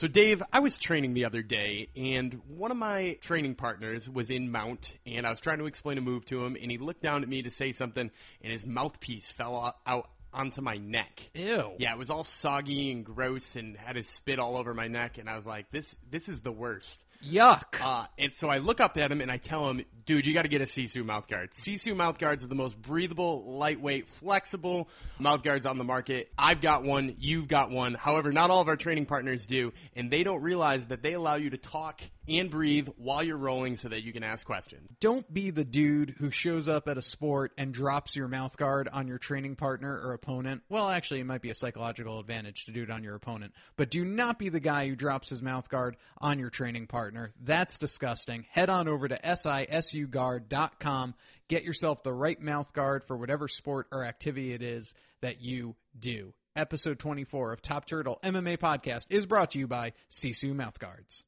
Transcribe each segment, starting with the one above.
So, Dave, I was training the other day, and one of my training partners was in mount, and I was trying to explain a move to him, and he looked down at me to say something, and his mouthpiece fell out, onto my neck. Ew. Yeah, it was all soggy and gross, and had his spit all over my neck, and I was like, "This, this is the worst." Yuck. Uh, and so I look up at him and I tell him, dude, you got to get a Sisu mouthguard. Sisu mouth guards are the most breathable, lightweight, flexible mouthguards on the market. I've got one. You've got one. However, not all of our training partners do, and they don't realize that they allow you to talk and breathe while you're rolling so that you can ask questions. Don't be the dude who shows up at a sport and drops your mouthguard on your training partner or opponent. Well, actually, it might be a psychological advantage to do it on your opponent, but do not be the guy who drops his mouthguard on your training partner. That's disgusting. Head on over to sisuguard.com. Get yourself the right mouth guard for whatever sport or activity it is that you do. Episode 24 of Top Turtle MMA Podcast is brought to you by Sisu Mouth Guards.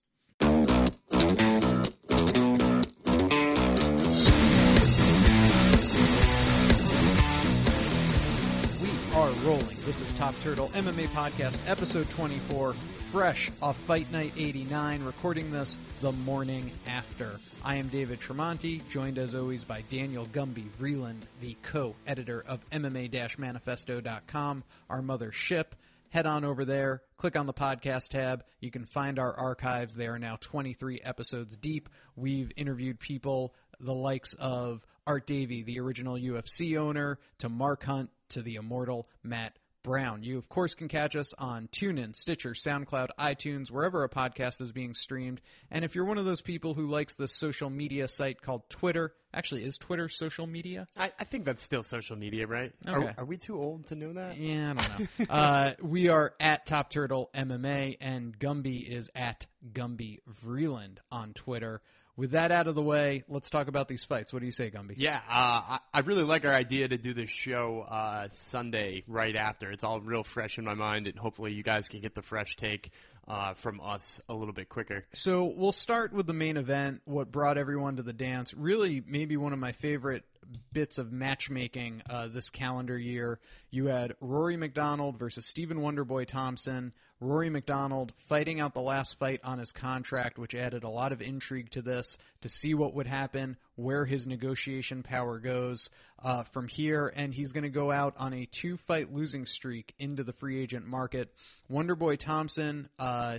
We are rolling. This is Top Turtle MMA Podcast, episode 24, fresh off Fight Night 89, recording this the morning after. I am David Tremonti, joined as always by Daniel Gumby Vreeland, the co editor of MMA manifesto.com, our mother ship. Head on over there, click on the podcast tab. You can find our archives. They are now 23 episodes deep. We've interviewed people the likes of Art Davie, the original UFC owner, to Mark Hunt, to the immortal Matt Brown. You, of course, can catch us on TuneIn, Stitcher, SoundCloud, iTunes, wherever a podcast is being streamed. And if you're one of those people who likes the social media site called Twitter, actually, is Twitter social media? I, I think that's still social media, right? Okay. Are, are we too old to know that? Yeah, I don't know. uh, we are at Top Turtle MMA, and Gumby is at Gumby Vreeland on Twitter. With that out of the way, let's talk about these fights. What do you say, Gumby? Yeah, uh, I, I really like our idea to do this show uh, Sunday right after. It's all real fresh in my mind, and hopefully you guys can get the fresh take uh, from us a little bit quicker. So we'll start with the main event, what brought everyone to the dance. Really, maybe one of my favorite bits of matchmaking uh, this calendar year. You had Rory MacDonald versus Stephen Wonderboy Thompson. Rory MacDonald fighting out the last fight on his contract, which added a lot of intrigue to this to see what would happen, where his negotiation power goes uh, from here, and he's going to go out on a two fight losing streak into the free agent market. Wonderboy Thompson. Uh,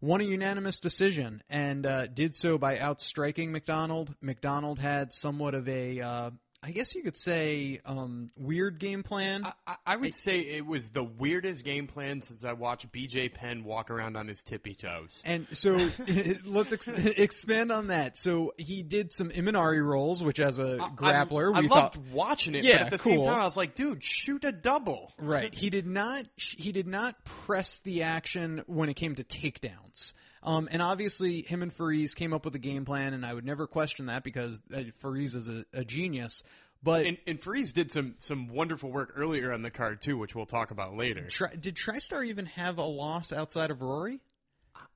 won a unanimous decision and uh, did so by outstriking MacDonald. MacDonald had somewhat of a, uh, I guess you could say, um, weird game plan. I, I- I would say it was the weirdest game plan since I watched BJ Penn walk around on his tippy toes. And so let's ex- expand on that. So he did some Imanari rolls, which as a grappler, I, we I thought loved watching it, Yeah, but at the same time, I was like, dude, shoot a double. Right. He did not. He did not press the action when it came to takedowns. Um, and obviously, him and Firas came up with a game plan, and I would never question that because uh, Firas is a, a genius. But And, and Firas did some some wonderful work earlier on the card too, which we'll talk about later. Tri- did TriStar even have a loss outside of Rory?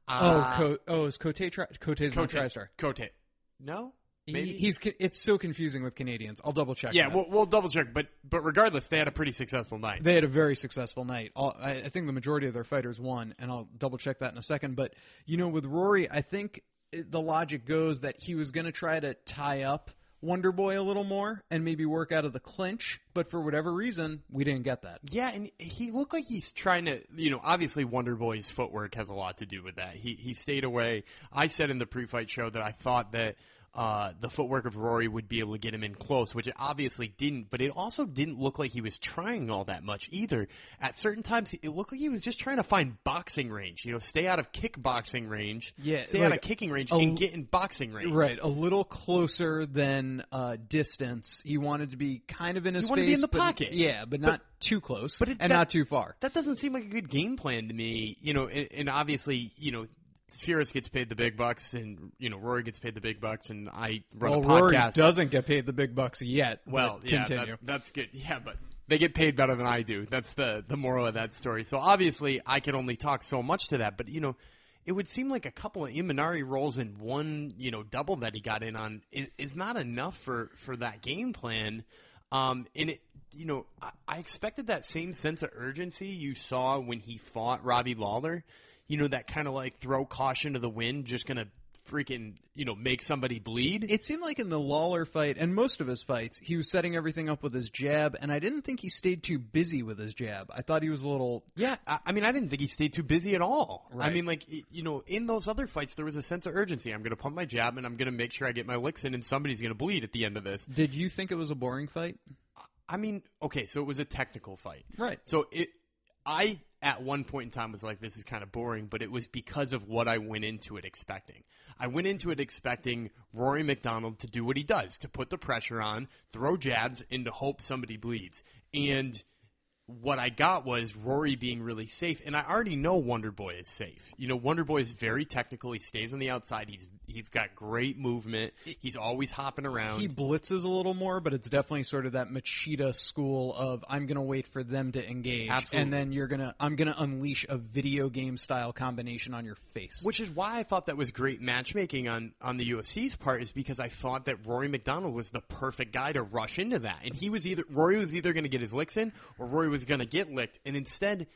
Uh, oh, Co- oh, is Cote tri- Cote's not TriStar? Cote. No, maybe he's it's so confusing with Canadians. I'll double check. Yeah, that. we'll, we'll double check, but but regardless, they had a pretty successful night. They had a very successful night. All, I, I think the majority of their fighters won, and I'll double check that in a second. But you know, with Rory, I think the logic goes that he was going to try to tie up Wonder Boy a little more and maybe work out of the clinch. But for whatever reason, we didn't get that. Yeah, and he looked like he's trying to, you know, obviously Wonder Boy's footwork has a lot to do with that. He he stayed away. I said in the pre-fight show that I thought that uh, the footwork of Rory would be able to get him in close, which it obviously didn't. But it also didn't look like he was trying all that much either. At certain times, it looked like he was just trying to find boxing range. You know, stay out of kickboxing range. Yeah, stay out of kicking range a- and get in boxing range. Right, a little closer than uh, distance. He wanted to be kind of in his wanted to be in the but- pocket. Yeah, but not too close, but it- and that- not too far. That doesn't seem like a good game plan to me. You know, and, and obviously, you know, Firas gets paid the big bucks, and you know Rory gets paid the big bucks, and I run Well, a Rory doesn't get paid the big bucks yet. well, yeah, continue. that, that's good. Yeah, but they get paid better than I do. That's the the moral of that story. So obviously, I can only talk so much to that. But you know, it would seem like a couple of Imanari rolls and one, you know, double that he got in on is, is not enough for for that game plan. Um, and it, you know, I, I expected that same sense of urgency you saw when he fought Robbie Lawler. You know, that kind of like throw caution to the wind, just gonna freaking, you know, make somebody bleed. It seemed like in the Lawler fight and most of his fights, he was setting everything up with his jab, and I didn't think he stayed too busy with his jab. I thought he was a little. Yeah, I, I mean, I didn't think he stayed too busy at all. I mean, like, you know, in those other fights, there was a sense of urgency. I'm going to pump my jab and I'm going to make sure I get my licks in, and somebody's going to bleed at the end of this. Did you think it was a boring fight? I mean, okay, so it was a technical fight. Right. So it, I at one point in time was like, this is kind of boring, but it was because of what I went into it expecting. I went into it expecting Rory MacDonald to do what he does, to put the pressure on, throw jabs, and to hope somebody bleeds. And what I got was Rory being really safe, and I already know Wonder Boy is safe. You know, Wonder Boy is very technical. He stays on the outside. He's he's got great movement. He's always hopping around. He blitzes a little more, but it's definitely sort of that Machida school of I'm going to wait for them to engage, Absolutely. and then you're gonna I'm going to unleash a video game style combination on your face. Which is why I thought that was great matchmaking on, on the UFC's part, is because I thought that Rory MacDonald was the perfect guy to rush into that. And he was either, Rory was either going to get his licks in, or Rory was going to get licked. And instead,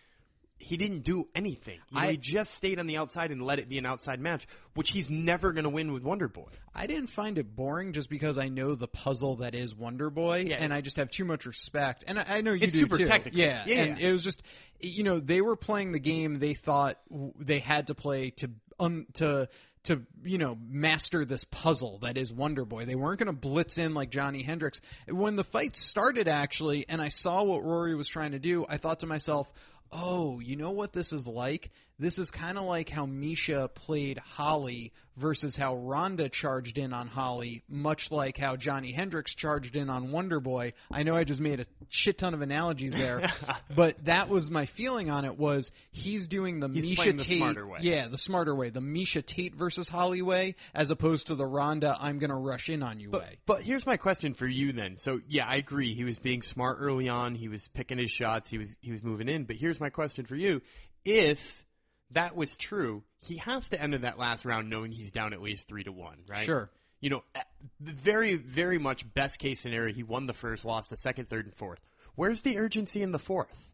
he didn't do anything. You know, I- he just stayed on the outside and let it be an outside match, which he's never going to win with Wonder Boy. I didn't find it boring just because I know the puzzle that is Wonder Boy, Yeah. and I just have too much respect. And I, I know you It's do super too. technical. Yeah, Yeah, and yeah. it was just, you know, they were playing the game they thought they had to play to um to to you know master this puzzle that is Wonder Boy. They weren't going to blitz in like Johnny Hendricks. When the fight started, actually, and I saw what Rory was trying to do, I thought to myself. Oh, you know what this is like? This is kind of like how Miesha played Holly versus how Ronda charged in on Holly, much like how Johnny Hendricks charged in on Wonder Boy. I know I just made a shit ton of analogies there, but that was my feeling on it was he's doing the He's Miesha the Tate smarter way. Yeah, the smarter way, the Miesha Tate versus Holly way as opposed to the Ronda I'm going to rush in on you way. But here's my question for you then. So yeah, I agree. He was being smart early on. He was picking his shots. He was he was moving in. But here's my question for you: If that was true, he has to enter that last round knowing he's down at least three to one, right? Sure. You know, eh, very very much best case scenario, he won the first, lost the second, third, and fourth. Where's the urgency in the fourth?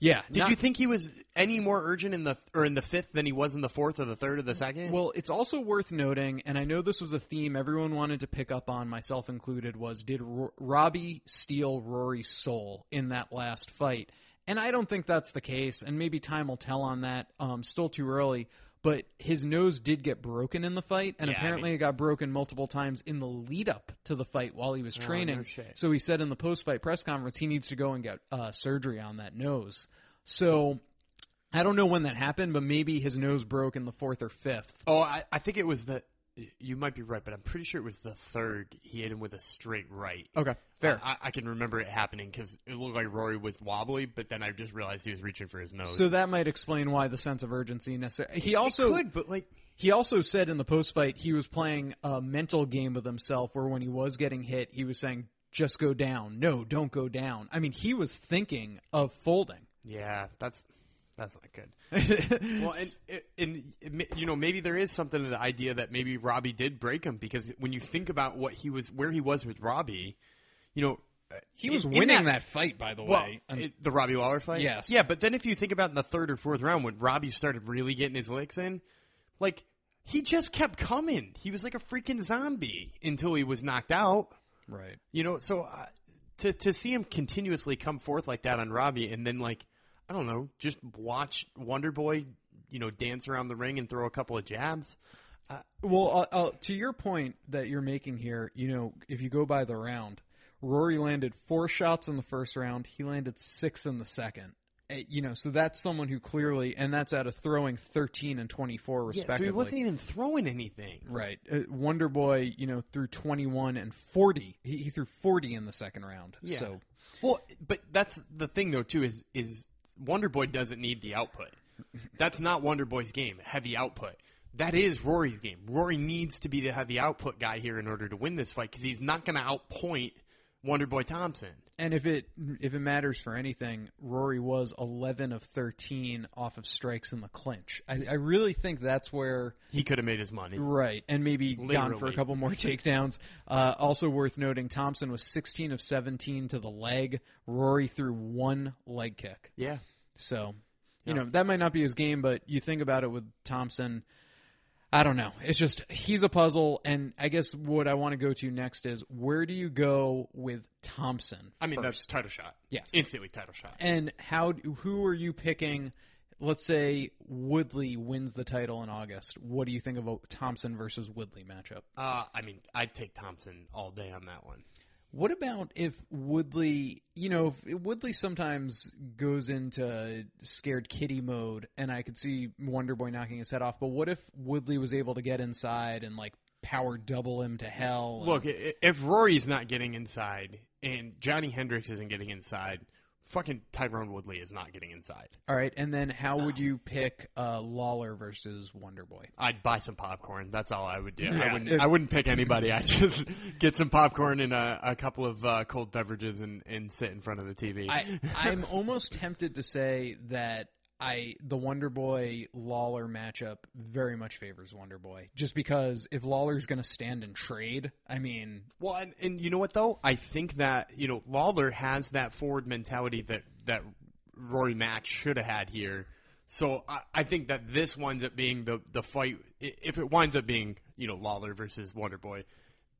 Yeah. Did not- you think he was any more urgent in the or in the fifth than he was in the fourth or the third or the second? Well, it's also worth noting, and I know this was a theme everyone wanted to pick up on, myself included, was did Ro- Robbie steal Rory's soul in that last fight? And I don't think that's the case, and maybe time will tell on that. Um, still too early, but his nose did get broken in the fight, and Yeah, I apparently mean- it got broken multiple times in the lead up to the fight while he was training. Oh, no. So he said in the post fight press conference he needs to go and get uh, surgery on that nose. So. I don't know when that happened, but maybe his nose broke in the fourth or fifth. Oh, I, I think it was the. You might be right, but I'm pretty sure it was the third. He hit him with a straight right. Okay, fair. I, I can remember it happening because it looked like Rory was wobbly, but then I just realized he was reaching for his nose. So that might explain why the sense of urgency necessary. He also could, but like, he also said in the post fight he was playing a mental game with himself where when he was getting hit, he was saying, "Just go down. No, don't go down." I mean, he was thinking of folding. yeah, that's that's not good. well, and, and, and you know, maybe there is something to the idea that maybe Robbie did break him because when you think about what he was, where he was with Robbie, you know, He was in- in winning that, fight, by the Well, way. It- the Robbie Lawler fight. Yes. Yeah, but then if you think about in the third or fourth round when Robbie started really getting his licks in, like he just kept coming. He was like a freaking zombie until he was knocked out. right. You know, so uh, to to see him continuously come forth like that on Robbie, and then like I don't know, just watch Wonder Boy, you know, dance around the ring and throw a couple of jabs. Well, uh, uh, to your point that you're making here, you know, if you go by the round, Rory landed four shots in the first round. He landed six in the second. Uh, You know, so that's someone who clearly, and that's out of throwing 13 and 24 Yeah, respectively. so he wasn't even throwing anything. Right. Uh, Wonder Boy, you know, threw 21 and 40. He, he threw 40 in the second round. Yeah. So, Well, but that's the thing though too is is Wonder Boy doesn't need the output. That's not Wonder Boy's game. Heavy output. That is Rory's game. Rory needs to be the heavy output guy here in order to win this fight because he's not going to outpoint Wonder Boy Thompson. And if it if it matters for anything, Rory was 11 of 13 off of strikes in the clinch. I, I really think that's where He could have made his money. Right, and maybe gone for a couple more takedowns. Uh, also worth noting, Thompson was 16 of 17 to the leg. Rory threw one leg kick. Yeah. So You know, that might not be his game, but you think about it with Thompson. I don't know. It's just he's a puzzle, and I guess what I want to go to next is where do you go with Thompson? I mean, first? that's title shot. Yes. instantly title shot. and how who are you picking? Let's say Woodley wins the title in August. What do you think of a Thompson versus Woodley matchup? Uh, I mean, I'd take Thompson all day on that one. What about if Woodley, you know, Woodley sometimes goes into scared kitty mode, and I could see Wonder Boy knocking his head off. But what if Woodley was able to get inside and like power double him to hell? Look, if Rory's not getting inside and Johnny Hendricks isn't getting inside, fucking Tyron Woodley is not getting inside. all right, and then how would you pick uh, Lawler versus Wonder Boy? I'd buy some popcorn. That's all I would do. Yeah. I wouldn't. I wouldn't pick anybody. I'd just get some popcorn and a, a couple of uh, cold beverages and, and sit in front of the TV. I, I'm almost tempted to say that I the Wonder Boy Lawler matchup very much favors Wonder Boy, just because if Lawler's going to stand and trade, I mean, Well, and, and you know what though? I think that you know Lawler has that forward mentality that that Rory Mack should have had here. So I, I think that this winds up being the the fight. If it winds up being you know Lawler versus Wonder Boy,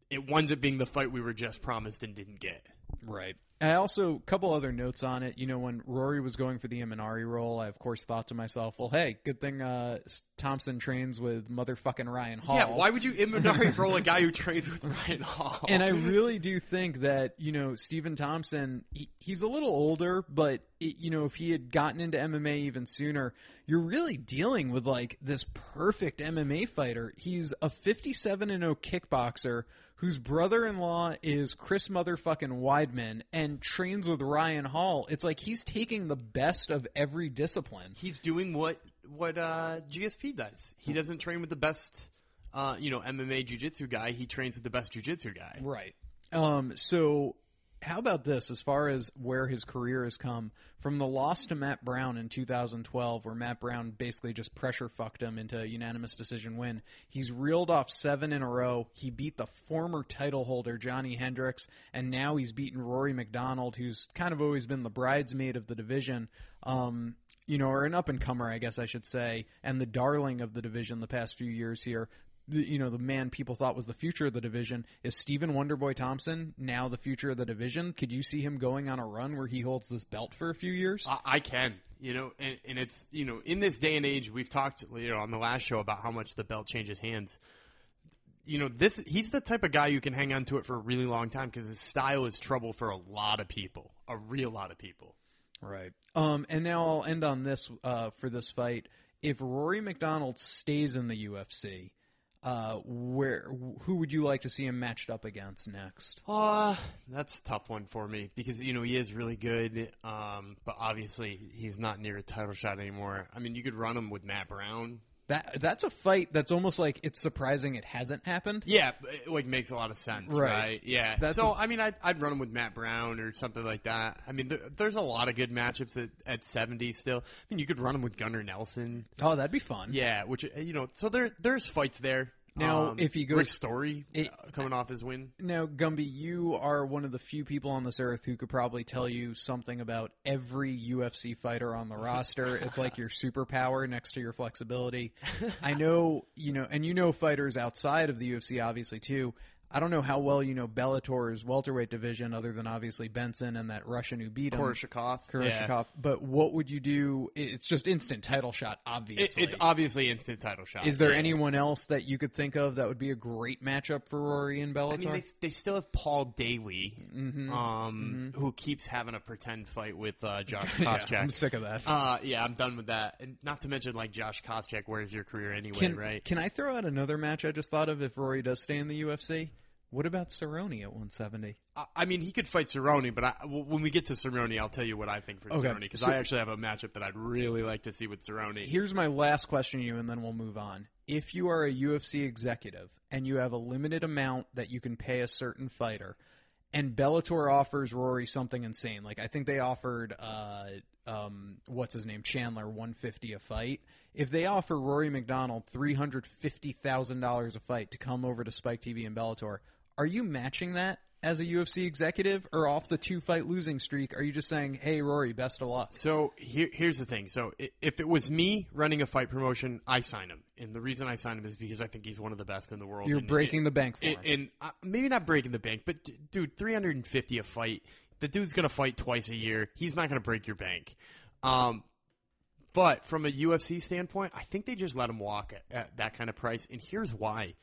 it winds up being the fight we were just promised and didn't get. Right. I also a couple other notes on it. You know, when Rory was going for the Imanari roll, I of course thought to myself, "Well, hey, good thing uh, Thompson trains with motherfucking Ryan Hall." Yeah, why would you Imanari roll a guy who trains with Ryan Hall? and I really do think that you know Stephen Thompson, he, he's a little older, but it, you know if he had gotten into MMA even sooner, you're really dealing with like this perfect MMA fighter. He's a 57 and 0 kickboxer whose brother-in-law is Chris motherfucking Weidman and trains with Ryan Hall. It's like he's taking the best of every discipline. he's doing what what uh, GSP does. He doesn't train with the best, uh, you know, MMA jiu-jitsu guy. He trains with the best jiu-jitsu guy. Right. Um, so how about this as far as where his career has come from the loss to Matt Brown in 2012 where Matt Brown basically just pressure fucked him into a unanimous decision win. He's reeled off 7 in a row. He beat the former title holder Johnny Hendricks and now he's beaten Rory McDonald who's kind of always been the bridesmaid of the division. Um, you know, or an up and comer, I guess I should say, and the darling of the division the past few years here. The, you know, the man people thought was the future of the division is Stephen Wonderboy Thompson now the future of the division. Could you see him going on a run where he holds this belt for a few years? I, I can, you know, and, and it's you know, in this day and age, we've talked, you know, on the last show about how much the belt changes hands. You know, this he's the type of guy you can hang on to it for a really long time because his style is trouble for a lot of people, a real lot of people. Right. Um, and now I'll end on this uh, for this fight. If Rory MacDonald stays in the UFC, uh, where who would you like to see him matched up against next? Uh, that's a tough one for me because you know he is really good, um, but obviously he's not near a title shot anymore. I mean, you could run him with Matt Brown. That that's a fight that's almost like it's surprising it hasn't happened. Yeah, it, like makes a lot of sense, Right. right? Yeah. That's so a- I mean, I'd, I'd run him with Matt Brown or something like that. I mean, th- there's a lot of good matchups at, at 70 still. I mean, you could run him with Gunnar Nelson. Oh, that'd be fun. Yeah, which you know, so there there's fights there. Now, Um, if he goes- Rick Story It- uh, coming off his win. Now, Gumby, you are one of the few people on this earth who could probably tell you something about every UFC fighter on the roster. It's like your superpower next to your flexibility. I know, you know, and you know fighters outside of the UFC, obviously, too. I don't know how well you know Bellator's welterweight division, other than obviously Benson and that Russian who beat him, Koreshikov. Kurashikov. But what would you do? It's just instant title shot, It, obviously. it's obviously instant title shot. Is there Yeah. anyone else that you could think of that would be a great matchup for Rory and Bellator? I mean, they, they still have Paul Daley, um, who keeps having a pretend fight with uh, Josh Mm-hmm. Yeah, Koscheck. I'm sick of that. Uh, yeah, I'm done with that. And not to mention, like Josh Koscheck, where's your career anyway, Can, right? can I throw out another match I just thought of if Rory does stay in the UFC? What about Cerrone at 170? I- I mean, he could fight Cerrone, but I, w- when we get to Cerrone, I'll tell you what I think for Okay, Cerrone because so- I actually have a matchup that I'd really like to see with Cerrone. Here's my last question to you, and then we'll move on. If you are a UFC executive and you have a limited amount that you can pay a certain fighter, and Bellator offers Rory something insane, like I think they offered, uh, um, what's his name, Chandler, 150 a fight. If they offer Rory MacDonald $350,000 a fight to come over to Spike TV and Bellator, are you matching that? as a UFC executive, or off the two fight losing streak? Are you just saying, "Hey, Rory, best of luck"? So here, here's the thing. So if it was me running a fight promotion, I sign him, and the reason I sign him is because I think he's one of the best in the world. You're and- breaking the bank for and, him. and uh, maybe not breaking the bank, but d- dude, 350 a fight. The dude's gonna fight twice a year. He's not gonna break your bank. Um, but from a UFC standpoint, I think they just let him walk at, at that kind of price, and here's why: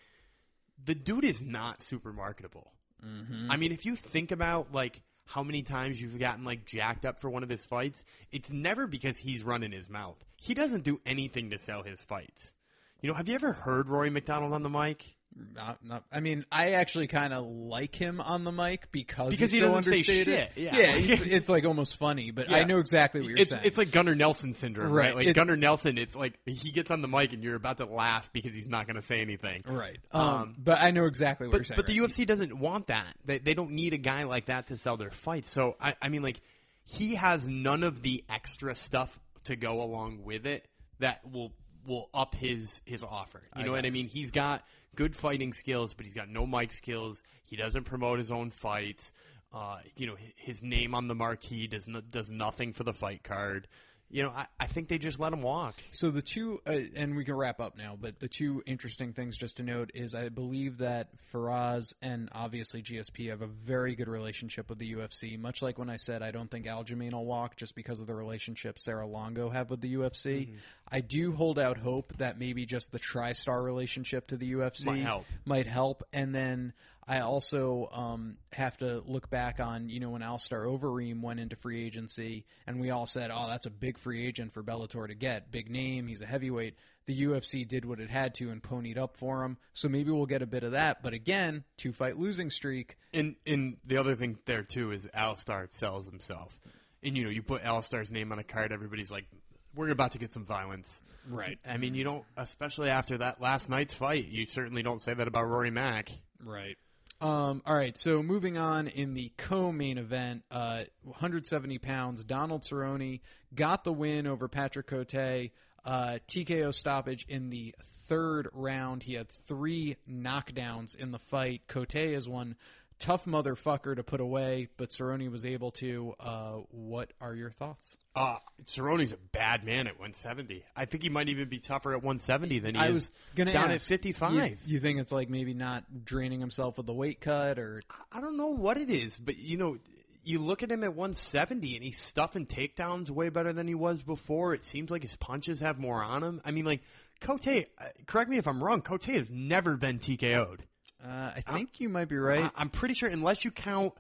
the dude is not super marketable. Mm-hmm. I mean, if you think about like how many times you've gotten like jacked up for one of his fights, it's never because he's running his mouth. He doesn't do anything to sell his fights. You know, have you ever heard Rory MacDonald on the mic? Not, not, I mean, I actually kind of like him on the mic because Because he so doesn't say shit, yeah. he's, it's like almost funny, but I know exactly what you're It's saying. it's like Gunnar Nelson syndrome, right? Right. Like It- Gunnar Nelson, it's like he gets on the mic and you're about to laugh because he's not going to say anything. right. Um, Um, but I know exactly what But you're saying. but the? UFC doesn't want that. They they don't need a guy like that to sell their fights. So I I mean like he has none of the extra stuff to go along with it that will will up his his offer. You know what I mean? He's got good fighting skills, but he's got no mic skills. He doesn't promote his own fights. Uh, you know, his name on the marquee does no, does nothing for the fight card. You know, I, I think they just let him walk. So the two, uh, and we can wrap up now, but the two interesting things just to note is I believe that Firas and obviously GSP have a very good relationship with the UFC. Much like when I said I don't think Aljamain will walk just because of the relationship Serra Longo have with the UFC. I do hold out hope that maybe just the TriStar relationship to the UFC Might help. might help. And then I also um, have to look back on, you know, when Alistair Overeem went into free agency, and we all said, oh, that's a big free agent for Bellator to get. Big name, he's a heavyweight. The UFC did what it had to and ponied up for him. So maybe we'll get a bit of that. But again, two fight losing streak. And and the other thing there too is Alistair sells himself. And you know, you put Alistair's name on a card, everybody's like, "We're about to get some violence." Right. I mean, you don't, especially after that last night's fight, you certainly don't say that about Rory Mack. Right. Um, all right, so moving on in the co-main event, uh, 170 pounds, Donald Cerrone got the win over Patrick Cote. Uh, TKO stoppage in the third round. He had three knockdowns in the fight. Cote is one tough motherfucker to put away, but Cerrone was able to. Uh, what are your thoughts? Uh, Cerrone's a bad man at 170. I think he might even be tougher at 170 than he I is was gonna down at 55. You, you think it's like maybe not draining himself with the weight cut, or I don't know what it is, but you know, you look at him at 170 and he's stuffing takedowns way better than he was before. It seems like his punches have more on him. I mean, like, Cote, uh, correct me if I'm wrong, Cote has never been TKO'd. Uh, I think you might be right. I'm pretty sure, unless you count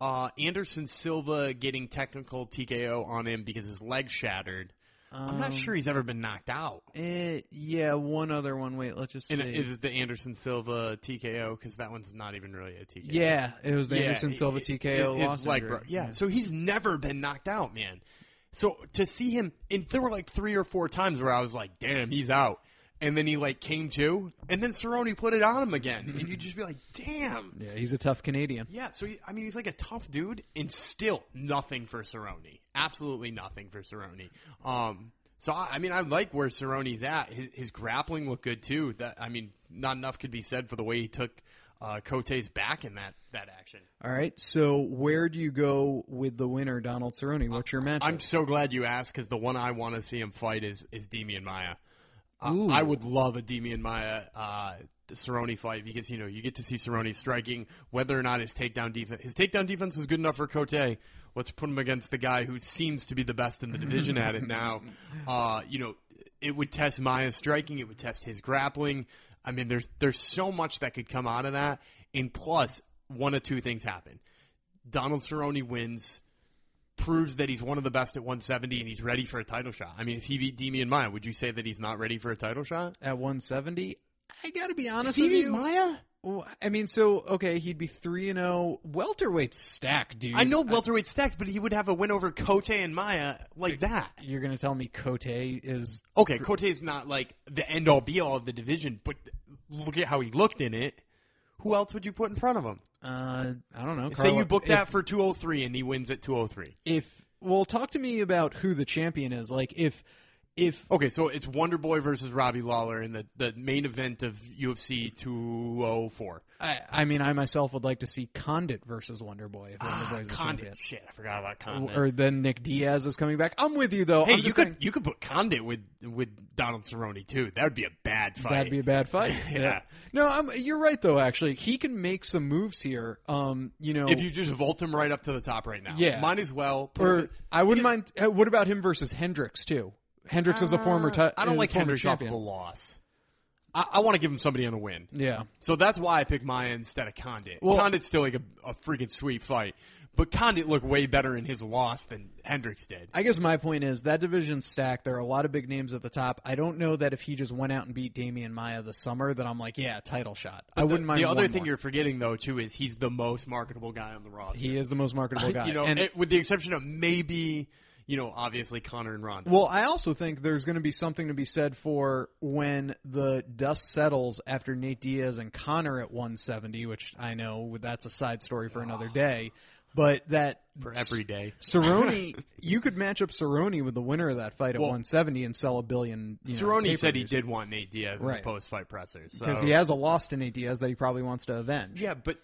uh, Anderson Silva getting technical TKO on him because his leg shattered, I'm not sure he's ever been knocked out. Eh, yeah, one other one. Wait, let's just And see. is it the Anderson Silva TKO? Because that one's not even really a TKO. yeah, it was the Yeah, Anderson Silva it- TKO. it- his leg injury. broke. Yeah, so he's never been knocked out, man. So to see him, and there were like three or four times where I was like, "Damn, he's out," and then he like came to, and then Cerrone put it on him again, and you'd just be like, "Damn." yeah, he's a tough Canadian. Yeah, so he, I mean, he's like a tough dude, and still nothing for Cerrone. Absolutely nothing for Cerrone. Um, so I, I mean, I like where Cerrone's at. His, his grappling looked good too. That I mean, not enough could be said for the way he took uh, Cote's back in that that action. All right, so where do you go with the winner, Donald Cerrone? What's your matchup? I'm so glad you asked because the one I want to see him fight is is Demian Maia. Ooh. I would love a Demian Maia uh, Cerrone fight because you know you get to see Cerrone striking whether or not his takedown defense his takedown defense was good enough for Cote. Let's put him against the guy who seems to be the best in the division at it now. Uh, you know, it would test Maia's striking. It would test his grappling. I mean, there's there's so much that could come out of that. And plus, one of two things happen. Donald Cerrone wins proves that he's one of the best at 170 and he's ready for a title shot. I mean, if he beat Demian Maia, would you say that he's not ready for a title shot? At 170, I got to be If honest he with beat you. Maia? I mean, so okay, he'd be three and zero. Welterweight stack, dude. I know welterweight stacked, but he would have a win over Cote and Maia like that. You're gonna tell me Cote is Okay, Cote is not like the end all be all of the division, but look at how he looked in it. Who else would you put in front of him? uh I don't know. Say you book if- that for 203 and he wins at 203. if well talk to me about who the champion is like if if Okay, so it's Wonder Boy versus Robbie Lawler in the, the main event of UFC 204. I, I mean, I myself would like to see Condit versus Wonder Boy if Wonder Ah, Boy's Condit. champion. Shit, I forgot about Condit. Or then Nick Diaz is coming back. I'm with you though. hey, I'm you could saying you could put Condit with with Donald Cerrone too. That would be a bad fight. that'd be a bad fight. Yeah. No, I'm, you're right though. Actually, he can make some moves here. Um, you know, if you just vault him right up to the top right now. Yeah. might as well. put or I wouldn't mind. Uh, what about him versus Hendricks too? Hendricks is a former. Ti- Uh, I don't like former Hendricks off champion. of a loss. I, I want to give him somebody on a win. Yeah. So that's why I picked Maia instead of Condit. Well- Condit's still like a, a freaking sweet fight, but Condit looked way better in his loss than Hendricks did. I guess my point is that division's stacked. There are a lot of big names at the top. I don't know that if he just went out and beat Demian Maia this summer, that I'm like, yeah, title shot. I The- wouldn't mind. The other one thing more. you're forgetting though too is he's the most marketable guy on the roster. he is the most marketable guy. you know, and it- with the exception of maybe you know obviously Conor and Ronda. Well, I also think there's going to be something to be said for when the dust settles after Nate Diaz and Conor at 170, which I know that's a side story for another ah. day. But that for every day. Cerrone, you could match up Cerrone with the winner of that fight at Well, 170 and sell a billion. You know, Cerrone said he did want Nate Diaz in Right. the post-fight pressers because so- he has a loss to Nate Diaz that he probably wants to avenge. Yeah, but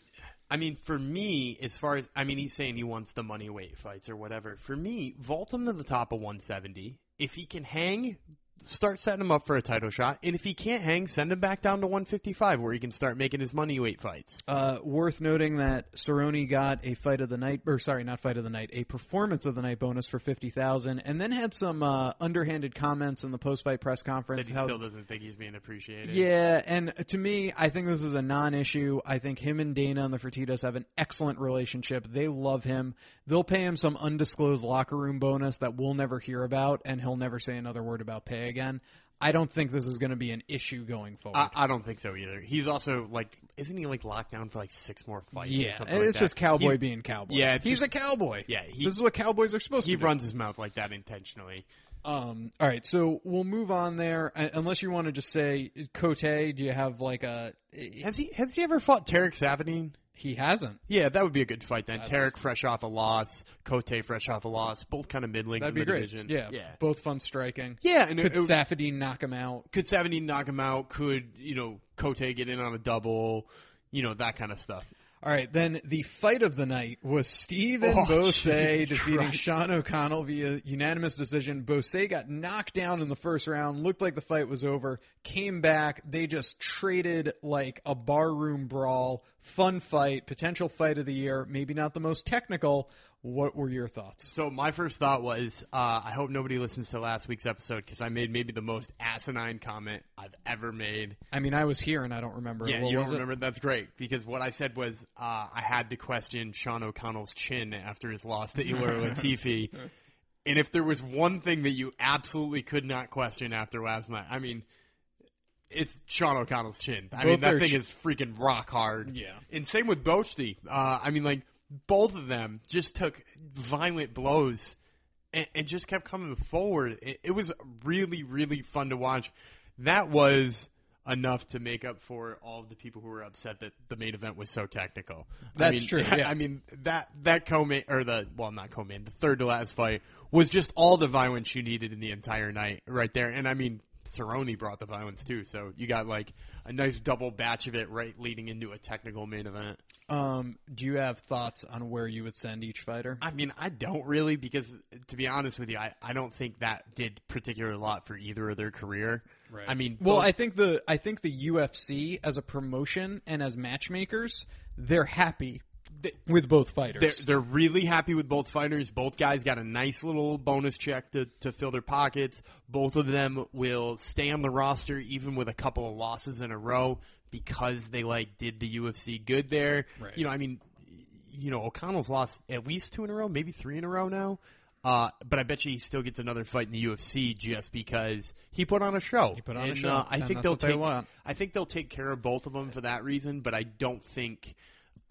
I mean, for me, as far as I mean, he's saying he wants the money weight fights or whatever. For me, vault him to the top of 170. If he can hang, start setting him up for a title shot. And if he can't hang, send him back down to 155 where he can start making his money weight fights. Uh, worth noting that Cerrone got a fight of the night, or sorry, not fight of the night, a performance of the night bonus for fifty thousand, and then had some uh, underhanded comments in the post-fight press That conference. he how- still doesn't think he's being appreciated. yeah, and to me, I think this is a non-issue. I think him and Dana and the Fertitas have an excellent relationship. They love him. They'll pay him some undisclosed locker room bonus that we'll never hear about, and he'll never say another word about pay again. I don't think this is going to be an issue going forward. I, I don't think so either. He's also like, isn't he like locked down for like six more fights? or yeah, like it's that? just cowboy He's- being cowboy. Yeah, it's he's just- a cowboy. Yeah, he- this is what cowboys are supposed He to do. He runs his mouth like that intentionally. Um, all right, so we'll move on there. Unless you want to just say Cote, do you have like a? Has he has he ever fought Tarek Saffiedine? He hasn't. Yeah, that would be a good fight then. That's- Tarek fresh off a loss, Cote fresh off a loss, both kind of middlings That'd in be the great. division. Yeah, yeah, both fun striking. yeah. And Could it, it, Saffiedine knock him out? could Saffiedine knock him out? Could you know Cote get in on a double? You know that kind of stuff. All right, then the fight of the night was Steven Oh, Bossé defeating Christ. Sean O'Connell via unanimous decision. Bose got knocked down in the first round, looked like the fight was over, came back. They just traded like a barroom brawl. Fun fight, potential fight of the year, maybe not the most technical. What were your thoughts? So my first thought was, uh, I hope nobody listens to last week's episode because I made maybe the most asinine comment I've ever made. I mean, I was here and I don't remember. Yeah, What you don't it? remember? That's great because what I said was uh, I had to question Sean O'Connell's chin after his loss to Ilir Latifi. And if there was one thing that you absolutely could not question after last night, I mean, it's Sean O'Connell's chin. I Both mean, that thing ch- is freaking rock hard. Yeah. And same with Bochty. Uh, I mean, like, both of them just took violent blows and, and just kept coming forward. It, it was really, really fun to watch. That was enough to make up for all of the people who were upset that the main event was so technical. I That's mean, true, yeah. I mean that that co-main or the well not co-main the third to last fight was just all the violence you needed in the entire night right there. And I mean Cerrone brought the violence too, so you got like a nice double batch of it right leading into a technical main event. Um, do you have thoughts on where you would send each fighter? I mean, I don't really because to be honest with you, I, I don't think that did particular a lot for either of their career. Right. I mean, Well, both- I think the I think the UFC as a promotion and as matchmakers, they're happy with both fighters. they're they're really happy with both fighters. Both guys got a nice little bonus check to, to fill their pockets. Both of them will stay on the roster even with a couple of losses in a row because they like did the UFC good there. Right. You know, I mean, you know, O'Connell's lost at least two in a row, maybe three in a row now. Uh, but I bet you he still gets another fight in the UFC just because he put on a show. He put on a show, Uh, I and think they'll they take. want. I think they'll take care of both of them for that reason. But I don't think,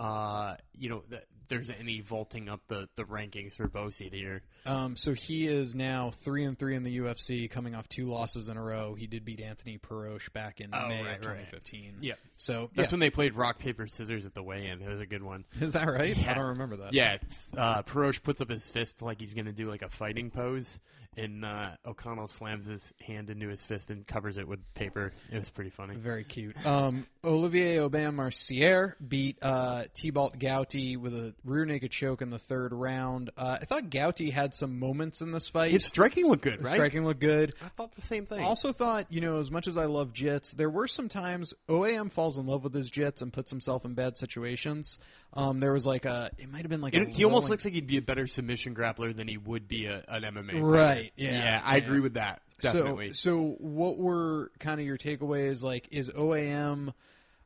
uh, you know, that there's any vaulting up the, the rankings for Bossé here. Um, so he is now three and three in the UFC, coming off two losses in a row. He did beat Anthony Perosh back in Oh, May right, of right. 2015. Yeah. So That's yeah. when they played rock paper scissors at the weigh-in. It was a good one. is that right? I Yeah. don't remember that. Yeah, it's, uh, Perosh puts up his fist like he's gonna do like a fighting pose, and uh, O'Connell slams his hand into his fist and covers it with paper. It was pretty funny. Very cute. Um, Olivier Aubin Mercier beat uh, Thibault Gouti with a rear naked choke in the third round. Uh, I thought Gouti had some moments in this fight. His striking looked good, right? Striking looked good. I thought the same thing. Also thought, you know, as much as I love jits, there were some times OAM falls in love with his jits and puts himself in bad situations. Um, there was like a, it might have been like a It- he almost looks like he'd be a better submission grappler than he would be a, an MMA. fighter. Right, yeah, I yeah. agree with that. Definitely. So, so what were kind of your takeaways? Like, is OAM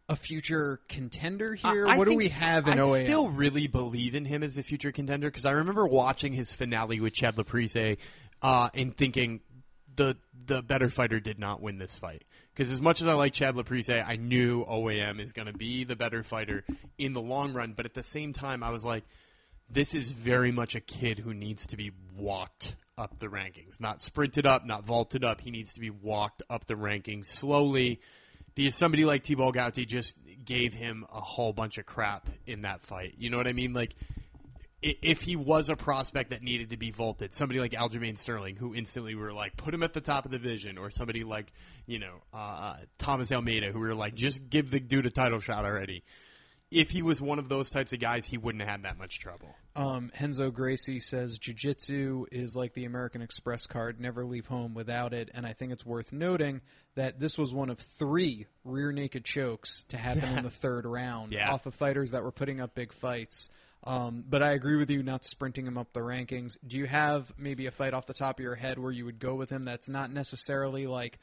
a future contender here? I- I what do we have in I OAM? still really believe in him as a future contender because I remember watching his finale with Chad Laprise uh, and thinking the the better fighter did not win this fight. Because as much as I like Chad Laprise, I knew OAM is going to be the better fighter in the long run. But at the same time, I was like, this is very much a kid who needs to be walked up the rankings, not sprinted up, not vaulted up. He needs to be walked up the rankings slowly. Because somebody like Thibault Gouti just gave him a whole bunch of crap in that fight. You know what I mean? Like, if he was a prospect that needed to be vaulted, somebody like Aljamain Sterling, who instantly were like, put him at the top of the division, or somebody like, you know, uh, Thomas Almeida, who were like, just give the dude a title shot already. If he was one of those types of guys, he wouldn't have had that much trouble. Um, Renzo Gracie says Jiu-Jitsu is like the American Express card, never leave home without it. And I think it's worth noting that this was one of three rear naked chokes to happen in the third round Yeah. off of fighters that were putting up big fights. Um, but I agree with you, not sprinting him up the rankings. Do you have maybe a fight off the top of your head where you would go with him that's not necessarily like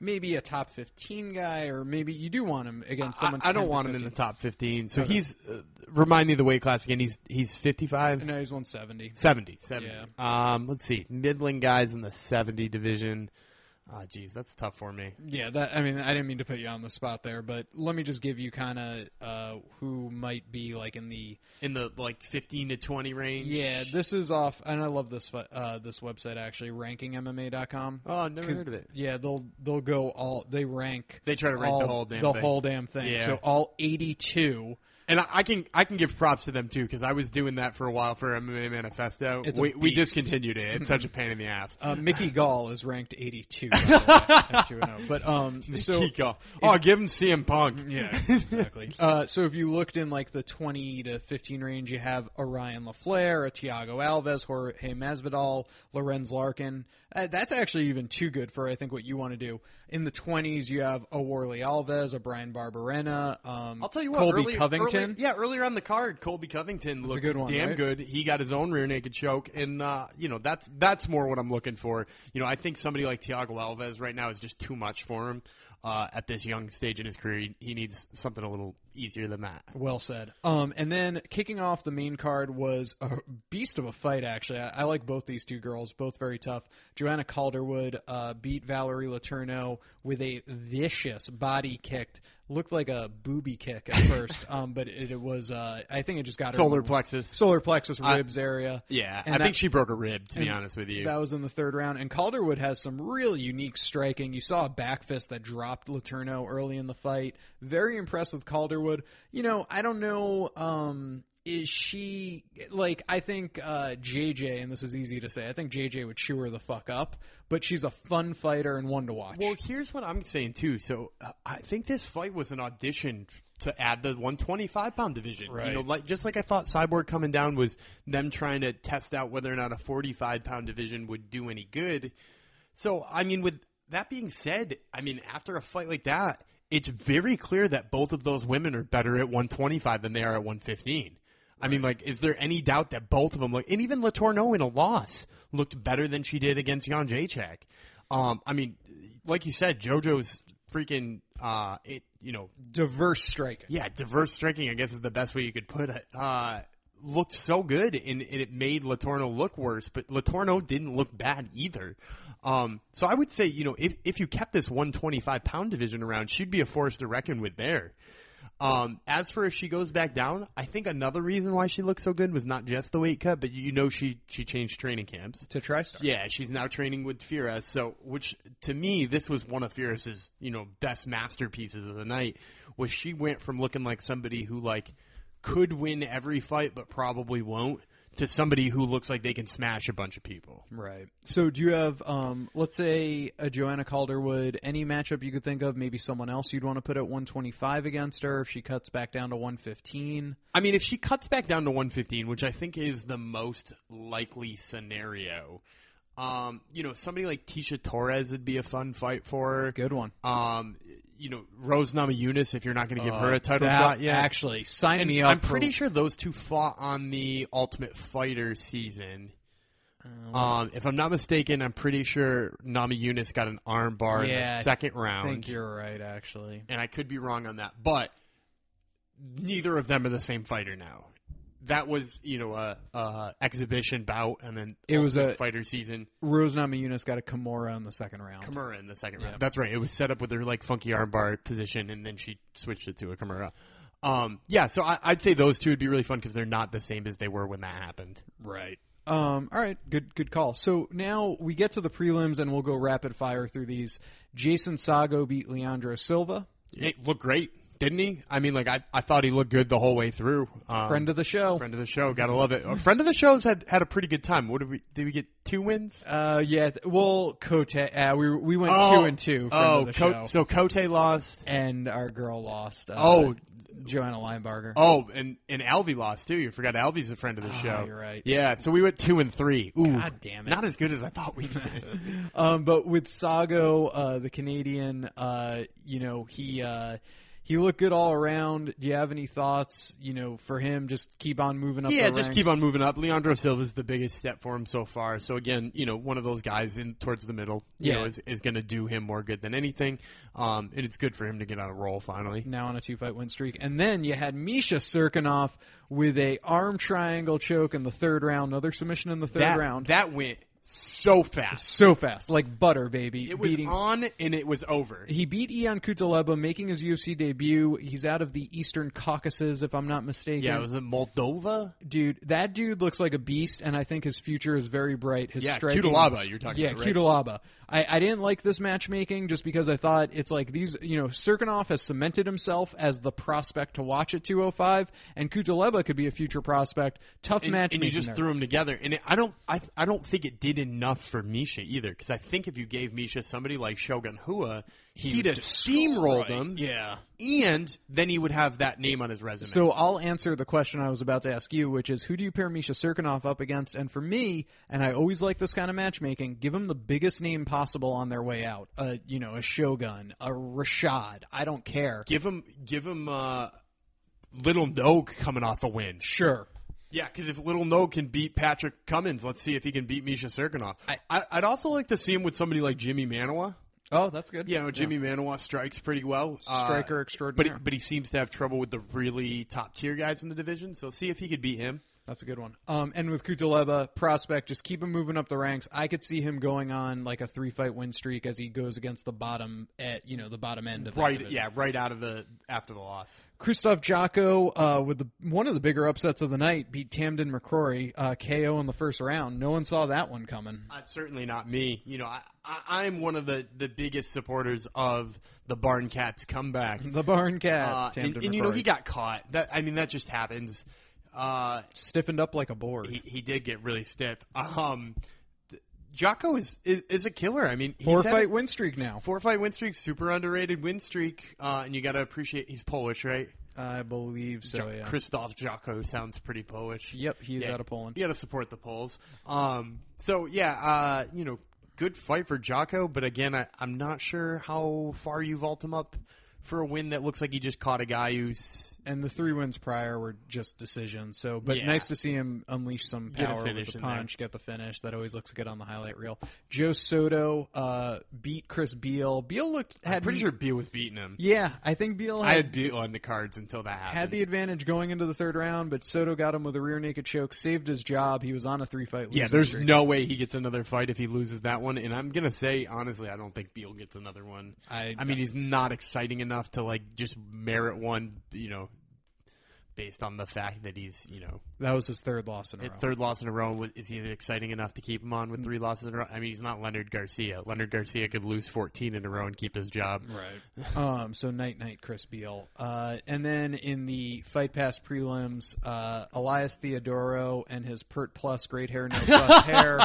maybe a top 15 guy, or maybe you do want him against someone? I don't 10 to want him in the top 15. So Okay. he's, uh, remind me of the weight class again. He's, he's 55? No, he's 170. 70. 70. Yeah. Um, let's see. Middling guys in the 70 division. Oh, geez, that's tough for me. Yeah, that I mean, I didn't mean to put you on the spot there, but let me just give you kind of uh, who might be like in the In the like 15 to 20 range. yeah. This is off, and I love this uh, this website actually, rankingmma.com. Oh, I've never heard of it. Yeah, they'll they'll go all they rank. They try to rank all, the whole damn the thing. whole damn thing. Yeah. So all eighty two. And I, I can I can give props to them too because I was doing that for a while for MMA Manifesto. It's we, we discontinued it. It's such a pain in the ass. Uh, Mickey Gall is ranked eighty two. But um, so Kiko. oh, give him CM Punk. Yeah, exactly. uh, so if you looked in like the 20 to 15 range, you have Orion LaFleur, a Thiago Alves, Jorge Masvidal, Lorenz Larkin. Uh, that's actually even too good for I think what you want to do. In the 20s, you have a Warley Alves, a Bryan Barberena, um, I'll tell you what, Colby early- Covington. early- yeah, earlier on the card, Colby Covington looked good one, damn right? good. He got his own rear naked choke, and uh, you know that's that's more what I'm looking for. You know, I think somebody like Thiago Alves right now is just too much for him uh, at this young stage in his career. He, he needs something a little easier than that. Well said. Um, and then kicking off the main card was a beast of a fight. Actually, I, I like both these two girls, both very tough. Joanne Calderwood uh, beat Valerie Letourneau with a vicious body kick. Looked like a booby kick at first, um, but it, it was. Uh, I think it just got Solar the plexus. solar plexus ribs area. yeah, And I that- think she broke a rib. To be honest with you, That was in the third round. And Calderwood has some really unique striking. You saw a back fist that dropped Letourneau early in the fight. Very impressed with Calderwood. You know, I don't know. Um, is she like? I think uh, JJ, and this is easy to say. I think JJ would chew her the fuck up. But she's a fun fighter and one to watch. Well, here's what I'm saying too. So uh, I think this fight was an audition to add the 125 pound division. Right. You know, like just like I thought Cyborg coming down was them trying to test out whether or not a 45 pound division would do any good. So I mean, with that being said, I mean after a fight like that, it's very clear that both of those women are better at 125 than they are at 115. I mean, like, is there any doubt that both of them look, and even Letourneau in a loss looked better than she did against Jędrzejczyk? Um, I mean, like you said, JoJo's freaking, uh, it, you know, diverse striking. yeah, diverse striking, I guess is the best way you could put it. Uh, looked so good, and, and it made Letourneau look worse, but Letourneau didn't look bad either. Um, so I would say, you know, if, if you kept this 125 pound division around, she'd be a force to reckon with there. Um, as for if she goes back down, I think another reason why she looked so good was not just the weight cut, but you know she she changed training camps. To TriStar. Yeah, she's now training with Firas. So, which to me, this was one of Firas's you know best masterpieces of the night. Was she went from looking like somebody who like could win every fight, but probably won't, to somebody who looks like they can smash a bunch of people. Right. So do you have, um, let's say, a Joanne Calderwood, any matchup you could think of, maybe someone else you'd want to put at 125 against her if she cuts back down to 115? I mean, if she cuts back down to 115, which I think is the most likely scenario, um, you know, somebody like Tecia Torres would be a fun fight for her. Good one. Um, you know, Rose Namajunas, if you're not going to give her a title Uh, shot yet. Actually, sign And me up. I'm pretty sure those two fought on the Ultimate Fighter season. Um, if I'm not mistaken, I'm pretty sure Namajunas got an arm bar in the second round. I think you're right, actually. and I could be wrong on that, but neither of them are the same fighter now. That was, you know, a, a exhibition bout, and then It was a- fighter season. Rose Namajunas got a Kimura in the second round. Kimura in the second Yeah. round. That's right. It was set up with her like funky armbar position, and then she switched it to a Kimura. Um, yeah, so I, I'd say those two would be really fun because they're not the same as they were when that happened. Right. Um, all right, good good call. So now we get to the prelims and we'll go rapid fire through these. Jason Saggo beat Leandro Silva, It looked great, didn't he? I mean, like I, I thought he looked good the whole way through. Um, friend of the show. friend of the show, gotta love it. A friend of the show's had had a pretty good time. What did we? Did we get two wins? Uh, yeah. Well, Côté, uh, we we went Oh, two and two. Friend oh, of the Co- so Côté lost. and our girl lost. Uh, Oh. Joanna Linebarger. Oh, and and Alvey lost too. You forgot Alvey's a friend of the Oh, show. you're right. Yeah, so we went two and three. Ooh, God damn it. Not as good as I thought we did. Um, but with Saggo, uh, the Canadian, uh, you know, he uh, he looked good all around. Do you have any thoughts? You know, for him, just keep on moving up. yeah, just ranks? keep on moving up. Leandro Silva's the biggest step for him so far. So again, you know, one of those guys in towards the middle, you Yeah. know, is, is going to do him more good than anything. Um, and it's good for him to get on a roll finally. Now on a two fight win streak, and then you had Misha Cirkunov with a arm triangle choke in the third round, another submission in the third that round. that went so fast. so fast, like butter, baby. It was beating on and it was over. He beat Ion Cutelaba, making his UFC debut. He's out of the Eastern Caucasus, if I'm not mistaken. Yeah, was it Moldova? dude, that dude looks like a beast, and I think his future is very bright. His Yeah, striking, Cutelaba, you're talking yeah, about, right? Cutelaba. I, I didn't like this matchmaking just because I thought it's like these, you know, Cirkunov has cemented himself as the prospect to watch at 205, and Cutelaba could be a future prospect. Tough and, matchmaking. and you just there. threw them together. And it, I don't, I, I don't think it did enough for Misha either. Because I think if you gave Misha somebody like Shogun Rua, he'd have steamrolled him, Yeah. and then he would have that name on his resume. So I'll answer the question I was about to ask you, which is who do you pair Misha Cirkunov up against? And for me, and I always like this kind of matchmaking, give them the biggest name possible on their way out. A you know, a Shogun, a Rashad. I don't care. give him, give him uh, Little Nogue coming off a win. Sure. Yeah, because if Little Nogue can beat Patrick Cummins, let's see if he can beat Misha Cirkunov. I, I'd also like to see him with somebody like Jimmy Manuwa. Oh, that's good. You know, Jimmy Manuwa strikes pretty well. Uh, Striker but he, but he seems to have trouble with the really top tier guys in the division. So see if he could beat him. That's a good one. Um, and with Cutelaba, prospect, just keep him moving up the ranks. I could see him going on like a three fight win streak as he goes against the bottom at you know the bottom end of Right, yeah, right out of the after the loss. Christoph Jotko, uh, with the, one of the bigger upsets of the night, beat Tamdan McCrory uh, KO in the first round. No one saw that one coming. Uh, certainly not me. You know, I, I, I'm one of the, the biggest supporters of the Barn Cats comeback. The Barn Cat, Uh, and, and you know, he got caught. That I mean, that just happens. Uh, stiffened up like a board. he, he did get really stiff. Um, th- Jotko is, is is a killer. I mean, he's Four had fight a win streak now. four fight win streak, super underrated win streak. Uh, and you got to appreciate he's Polish, right? I believe so. Yeah. Christoph Jotko sounds pretty Polish. Yep, he's Yeah. out of Poland. You got to support the Poles. Um, so yeah, uh, you know, good fight for Jotko, but again, I, I'm not sure how far you vault him up for a win that looks like he just caught a guy who's And the three wins prior were just decisions. So, but Yeah. nice to see him unleash some power with the punch, get the finish. That always looks good on the highlight reel. Joe Soto uh, beat Chris Beal. Beal looked had I'm pretty sure Beal was beating him. Yeah, I think Beal Had, I had, Beal on the cards until that happened. had the advantage going into the third round, but Soto got him with a rear naked choke, saved his job. He was on a three fight. yeah, there's no way he gets another fight if he loses that one. And I'm gonna say honestly, I don't think Beal gets another one. I- I mean, he's not exciting enough to like just merit one, you know, based on the fact that he's, you know, That was his third loss in a row. third loss in a row. Is he exciting enough to keep him on with three losses in a row? I mean, he's not Leonard Garcia. Leonard Garcia could lose 14 in a row and keep his job. Right. um, so night night Chris Beal. Uh, and then in the Fight Pass prelims, uh, Elias Theodorou and his Pert Plus great hair, no plus hair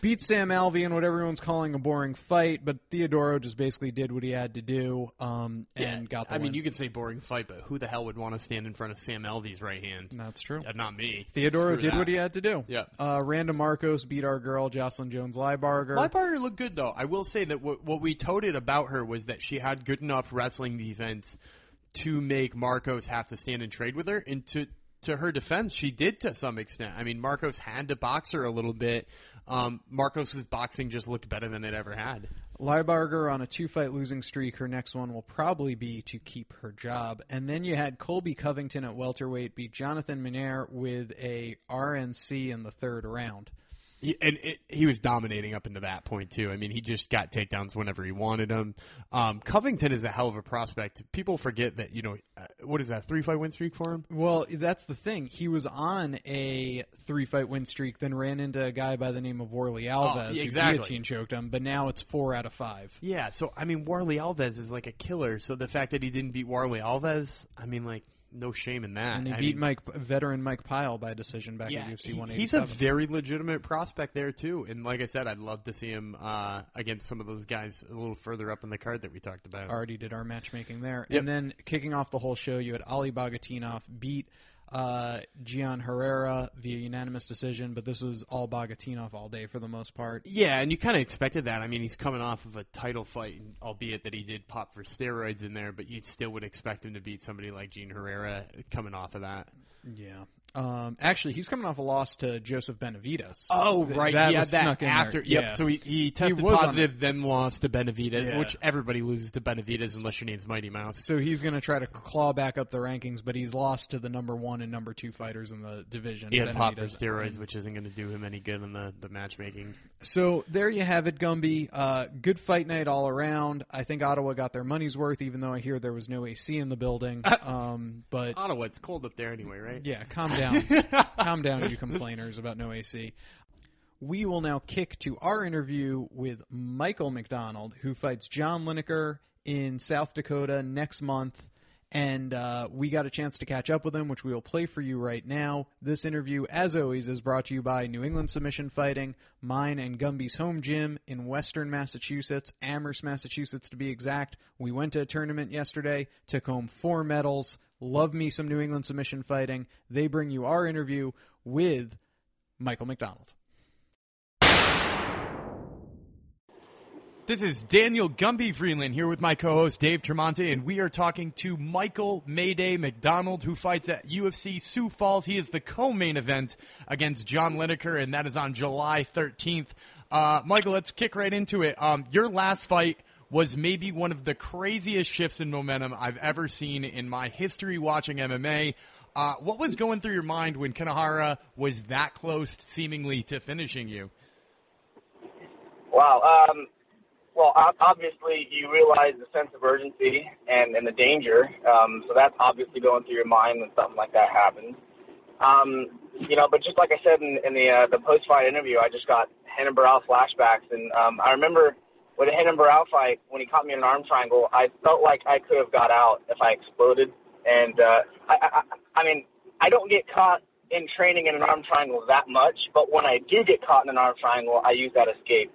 beat Sam Alvey in what everyone's calling a boring fight, but Theodorou just basically did what he had to do um, and got the I mean, win. you could say boring fight, but who the hell would want to stand in front of Sam Alvey's right hand? That's true. Uh, not me. Theodorou Screw did that. what he had to do. Yeah. Uh, Randa Markos beat our girl Jocelyn Jones Lybarger. Linebarger looked good though. I will say that what, what we toted about her was that she had good enough wrestling defense to make Markos have to stand and trade with her. And to to her defense, she did to some extent. I mean, Markos had to box her a little bit. Um, Markos's boxing just looked better than it ever had. Lybarger on a two fight losing streak. Her next one will probably be to keep her job. And then you had Colby Covington at welterweight beat Jonathan Meunier with a RNC in the third round. He, and it, he was dominating up into that point too. I mean, he just got takedowns whenever he wanted them. Um, Covington is a hell of a prospect. People forget that you know uh, what is that three fight win streak for him? Well, that's the thing. He was on a three fight win streak, then ran into a guy by the name of Warley Alves Oh, yeah, exactly. who choked him, but now it's four out of five. Yeah, so I mean, Warley Alves is like a killer. So the fact that he didn't beat Warley Alves, I mean, like no shame in that. And he I beat mean, Mike veteran Mike Pyle by decision back Yeah, at UFC he- 187. he's a very legitimate prospect there too. And like I said, I'd love to see him uh, against some of those guys a little further up in the card that we talked about. already did our matchmaking there. Yep. And then kicking off the whole show, you had Ali Bagautinov beat uh, Geane Herrera via unanimous decision, but this was all Bagautinov all day for the most part. Yeah, and you kind of expected that. I mean, he's coming off of a title fight, albeit that he did pop for steroids in there, but you still would expect him to beat somebody like Geane Herrera coming off of that. Yeah. Um, actually, he's coming off a loss to Joseph Benavidez. Oh, right. that yeah, was that snuck in there. after. Yep. Yeah. So he, he tested was on positive, then lost to Benavidez, Yeah. which everybody loses to Benavidez unless your name's Mighty Mouse. So he's going to try to claw back up the rankings, but he's lost to the number one and number two fighters in the division. He had pop for Benavidez. steroids, which isn't going to do him any good in the, the matchmaking. So there you have it, Gumby. Uh, good fight night all around. I think Ottawa got their money's worth, even though I hear there was no AC in the building. Um, but Ottawa, it's cold up there anyway, right? yeah, calm down, calm down, you complainers about no AC. We will now kick to our interview with Michael McDonald, who fights John Lineker in South Dakota next month. And uh, we got a chance to catch up with him, which we will play for you right now. This interview, as always, is brought to you by New England Submission Fighting, mine and Gumby's home gym in Western Massachusetts, Amherst, Massachusetts to be exact. We went to a tournament yesterday, took home four medals. Love me some New England Submission Fighting. They bring you our interview with Michael McDonald. This is Daniel Gumby Freeland here with my co-host Dave Tremonti, and we are talking to Michael Mayday McDonald, who fights at UFC Sioux Falls. He is the co-main event against John Lineker, and that is on July 13th. Uh, Michael, let's kick right into it. Um, your last fight was maybe one of the craziest shifts in momentum I've ever seen in my history watching MMA. Uh, what was going through your mind when Kanehara was that close, seemingly, to finishing you? Wow. Um, well, obviously, you realize the sense of urgency and, and the danger. Um, so that's obviously going through your mind when something like that happens. Um, you know, but just like I said in, in the uh, the post fight interview, I just got Barão flashbacks, and um, I remember with Renan Barão fight when he caught me in an arm triangle, I felt like I could have got out if I exploded. And uh, I, I, I mean, I don't get caught in training in an arm triangle that much, but when I do get caught in an arm triangle, I use that escape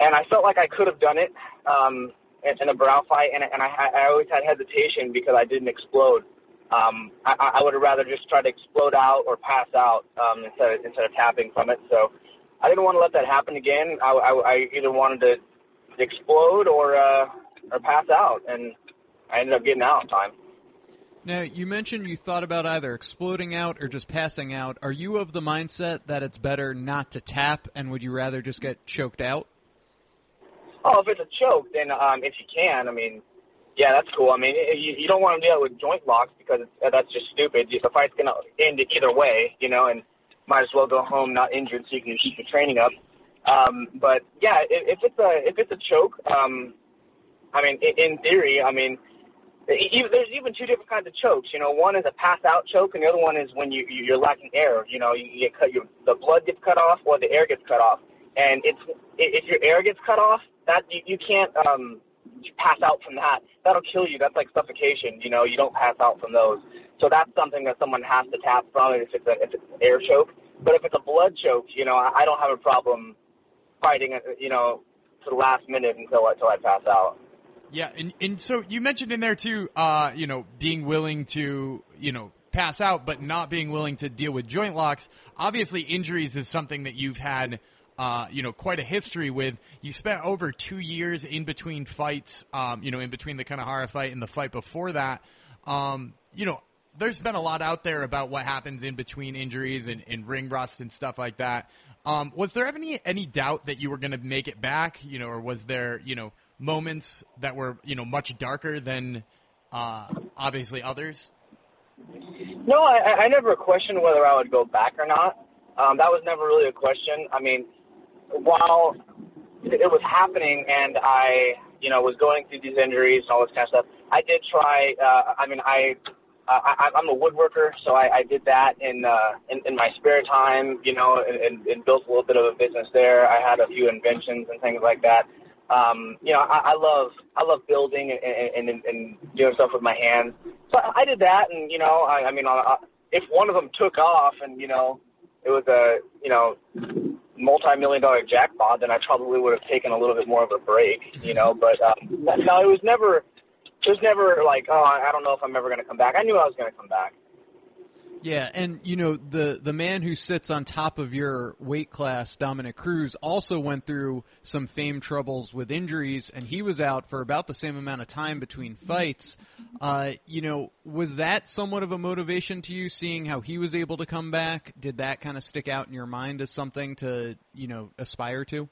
and I felt like I could have done it um, in, in a brow fight, and, and I, I always had hesitation because I didn't explode. Um, I, I would have rather just tried to explode out or pass out um, instead of, instead of tapping from it. So I didn't want to let that happen again. I, I, I either wanted to explode or uh, or pass out, and I ended up getting out in time. Now, you mentioned you thought about either exploding out or just passing out. Are you of the mindset that it's better not to tap, and would you rather just get choked out? Oh, if it's a choke, then um, if you can, I mean, yeah, that's cool. I mean, you, you don't want to do that with joint locks because it's, uh, that's just stupid. The fight's gonna end either way, you know, and might as well go home not injured so you can keep your training up. Um, but yeah, if, if it's a if it's a choke, um, I mean, i- in theory, I mean, even, there's even two different kinds of chokes. You know, one is a pass out choke, and the other one is when you you're lacking air. You know, you get cut, your the blood gets cut off or the air gets cut off. And it's if your air gets cut off, that you, you can't um, pass out from that. That'll kill you. That's like suffocation. You know, you don't pass out from those. So that's something that someone has to tap from if it's, a, if it's an air choke. But if it's a blood choke, you know, I, I don't have a problem fighting, you know, to the last minute until until I pass out. Yeah, and and so you mentioned in there too, uh, you know, being willing to, you know, pass out, but not being willing to deal with joint locks. Obviously, injuries is something that you've had. Uh, you know, quite a history with. You spent over two years in between fights, um, you know, in between the Kanehara fight and the fight before that. Um, you know, there's been a lot out there about what happens in between injuries and, and ring rust and stuff like that. Um, was there any any doubt that you were going to make it back? You know, or was there you know moments that were you know much darker than uh, obviously others? No, I, I never questioned whether I would go back or not. Um, that was never really a question. I mean, while it was happening and I, you know, was going through these injuries and all this kind of stuff, I did try. Uh, I mean, I, I I'm a woodworker, so I, I did that in, uh, in in my spare time, you know, and, and, and built a little bit of a business there. I had a few inventions and things like that. Um, you know, I, I love I love building and, and, and doing stuff with my hands. So I did that, and you know, I, I mean, I, if one of them took off, and you know, it was a you know multi-million dollar jackpot, then I probably would have taken a little bit more of a break, you know. But um, no, it was never, it was never like, oh, I don't know if I'm ever going to come back. I knew I was going to come back. Yeah, and you know the the man who sits on top of your weight class, Dominick Cruz, also went through some fame troubles with injuries, and he was out for about the same amount of time between fights. Uh, you know, was that somewhat of a motivation to you, seeing how he was able to come back? Did that kind of stick out in your mind as something to you know aspire to?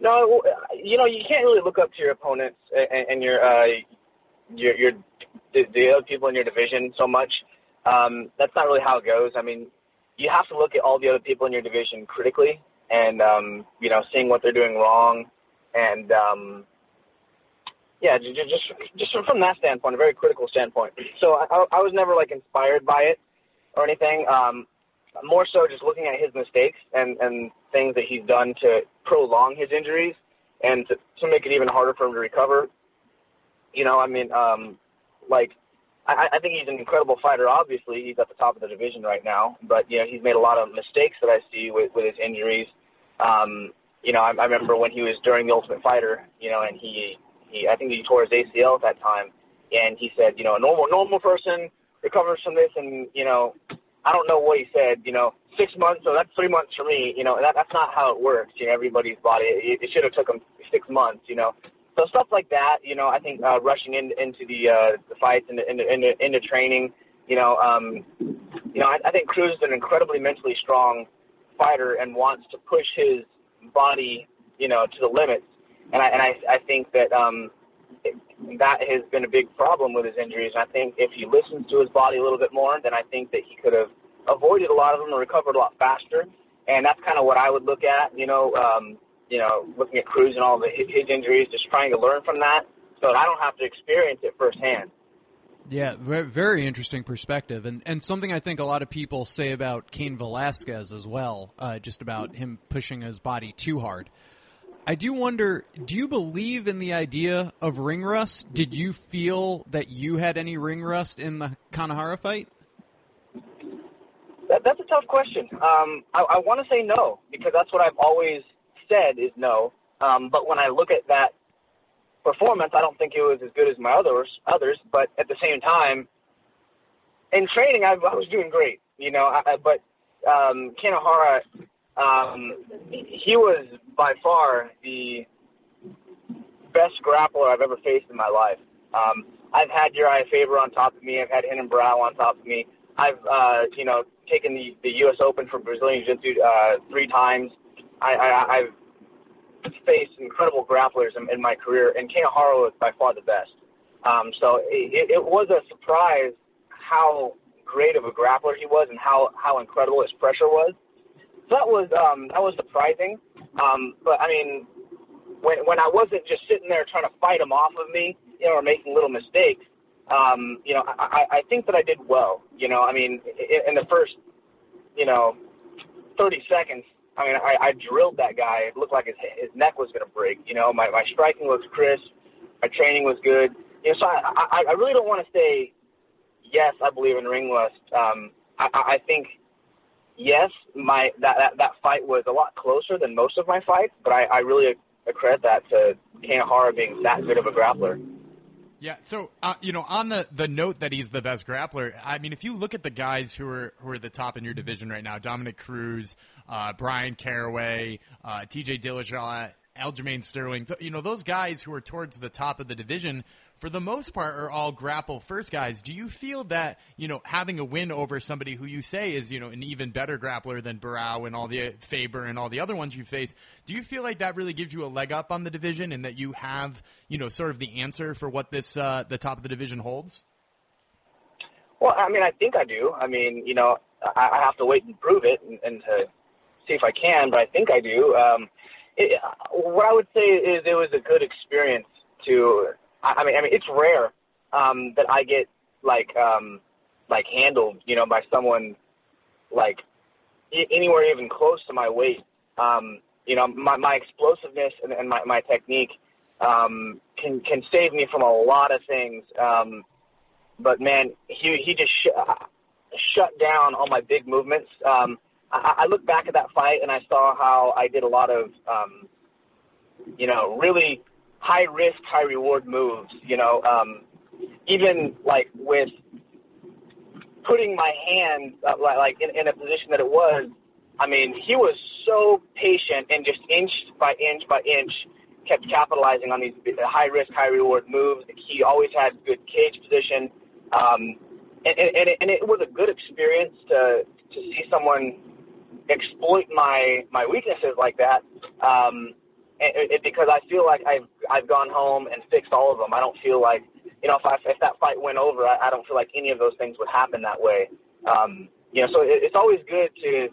No, you know, you can't really look up to your opponents and, and your uh, your your the, the other people in your division so much um, that's not really how it goes. I mean, you have to look at all the other people in your division critically, and um, you know, seeing what they're doing wrong, and um, yeah, just just from that standpoint, a very critical standpoint. So I, I was never like inspired by it or anything. Um, more so, just looking at his mistakes and and things that he's done to prolong his injuries and to, to make it even harder for him to recover. You know, I mean, um, like I, I think he's an incredible fighter. Obviously, he's at the top of the division right now, but you know he's made a lot of mistakes that I see with, with his injuries. Um, you know, I, I remember when he was during the Ultimate Fighter, you know, and he, he I think he tore his ACL at that time, and he said, you know, a normal normal person recovers from this, and you know, I don't know what he said, you know, six months, so that's three months for me, you know, that, that's not how it works. You know, everybody's body, it, it should have took him six months, you know. So stuff like that, you know, I think uh, rushing in, into the uh, the fights into, into into into training, you know, um, you know, I, I think Cruz is an incredibly mentally strong fighter and wants to push his body, you know, to the limits. And I and I, I think that um, that has been a big problem with his injuries. And I think if he listens to his body a little bit more, then I think that he could have avoided a lot of them and recovered a lot faster. And that's kind of what I would look at, you know. Um, you know, looking at Cruz and all the, his injuries, just trying to learn from that so that I don't have to experience it firsthand. Yeah, very interesting perspective, and and something I think a lot of people say about Cain Velasquez as well, uh, just about him pushing his body too hard. I do wonder, do you believe in the idea of ring rust? Did you feel that you had any ring rust in the Kanehara fight? That, that's a tough question. Um, I, I want to say no because that's what I've always said is no. Um, but when I look at that performance, I don't think it was as good as my others. Others, but at the same time, in training, I, I was doing great. You know, I, but um, Kanehara, um, he was by far the best grappler I've ever faced in my life. Um, I've had Uriah Faber on top of me. I've had Renan Barão on top of me. I've, uh, you know, taken the, the U.S. Open for Brazilian Jiu-Jitsu uh, three times. I, I, I've faced incredible grapplers in, in my career, and Kanehara was by far the best. Um, so it, it was a surprise how great of a grappler he was and how, how incredible his pressure was. So that was um, that was surprising. Um, but I mean, when when I wasn't just sitting there trying to fight him off of me, you know, or making little mistakes, um, you know, I, I think that I did well. You know, I mean, in, the first, you know, 30 seconds, I mean, I, I drilled that guy. It looked like his, his neck was going to break. You know, my, my striking looks crisp. My training was good. You know, so I, I, I really don't want to say, yes, I believe in ring rust. Um, I, I think, yes, my that, that, that fight was a lot closer than most of my fights, but I, I really accredit that to Kanehara being that good of a grappler. Yeah, so uh, you know, on the the note that he's the best grappler, I mean, if you look at the guys who are who are the top in your division right now, Dominick Cruz, uh, Bryan Caraway, uh, T.J. Dillashaw, Aljamain Sterling, you know, those guys who are towards the top of the division, for the most part, are all grapple first guys. Do you feel that you know having a win over somebody who you say is you know an even better grappler than Barao and all the Faber and all the other ones you face? Do you feel like that really gives you a leg up on the division and that you have you know sort of the answer for what this uh, the top of the division holds? Well, I mean, I think I do. I mean, you know, I, I have to wait and prove it and, and to see if I can, but I think I do. Um, it, what I would say is it was a good experience to I mean, I mean, it's rare um, that I get like um, like handled, you know, by someone like anywhere even close to my weight. Um, you know, my, my explosiveness and, and my, my technique um, can can save me from a lot of things. Um, but man, he he just sh- shut down all my big movements. Um, I, I look back at that fight and I saw how I did a lot of, um, you know, really high risk, high reward moves. You know, um, even like with putting my hand uh, like in, in a position that it was. I mean, he was so patient and just inch by inch by inch kept capitalizing on these high risk, high reward moves. He always had good cage position, um, and, and, and it was a good experience to to see someone exploit my my weaknesses like that. Um, it, it, because I feel like I've I've gone home and fixed all of them. I don't feel like you know if I, if that fight went over, I, I don't feel like any of those things would happen that way. Um, you know, so it, it's always good to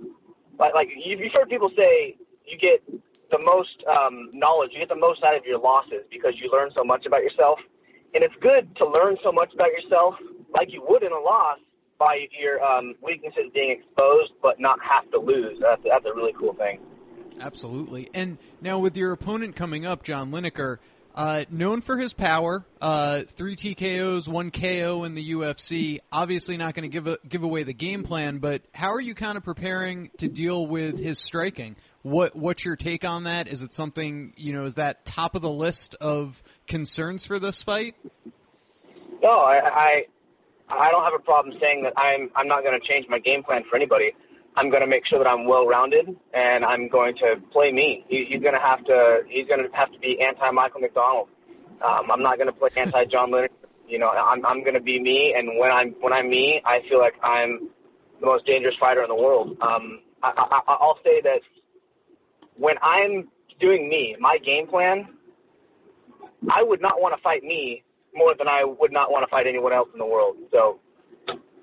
like like you've heard people say you get the most um, knowledge, you get the most out of your losses because you learn so much about yourself, and it's good to learn so much about yourself like you would in a loss by your um, weaknesses being exposed, but not have to lose. That's, that's a really cool thing. Absolutely. And now with your opponent coming up, John Lineker, uh, known for his power, uh, three TKOs, one KO in the UFC. Obviously, not going to give give away the game plan, but how are you kind of preparing to deal with his striking? What what's your take on that? Is it something you know? Is that top of the list of concerns for this fight? No, I I, I don't have a problem saying that I'm I'm not going to change my game plan for anybody. I'm going to make sure that I'm well rounded, and I'm going to play me. He, he's going to have to he's going to have to be anti Michael McDonald. Um, I'm not going to play anti John Lineker. You know, I'm I'm going to be me, and when I'm when I'm me, I feel like I'm the most dangerous fighter in the world. Um, I, I, I'll say that when I'm doing me, my game plan, I would not want to fight me more than I would not want to fight anyone else in the world. So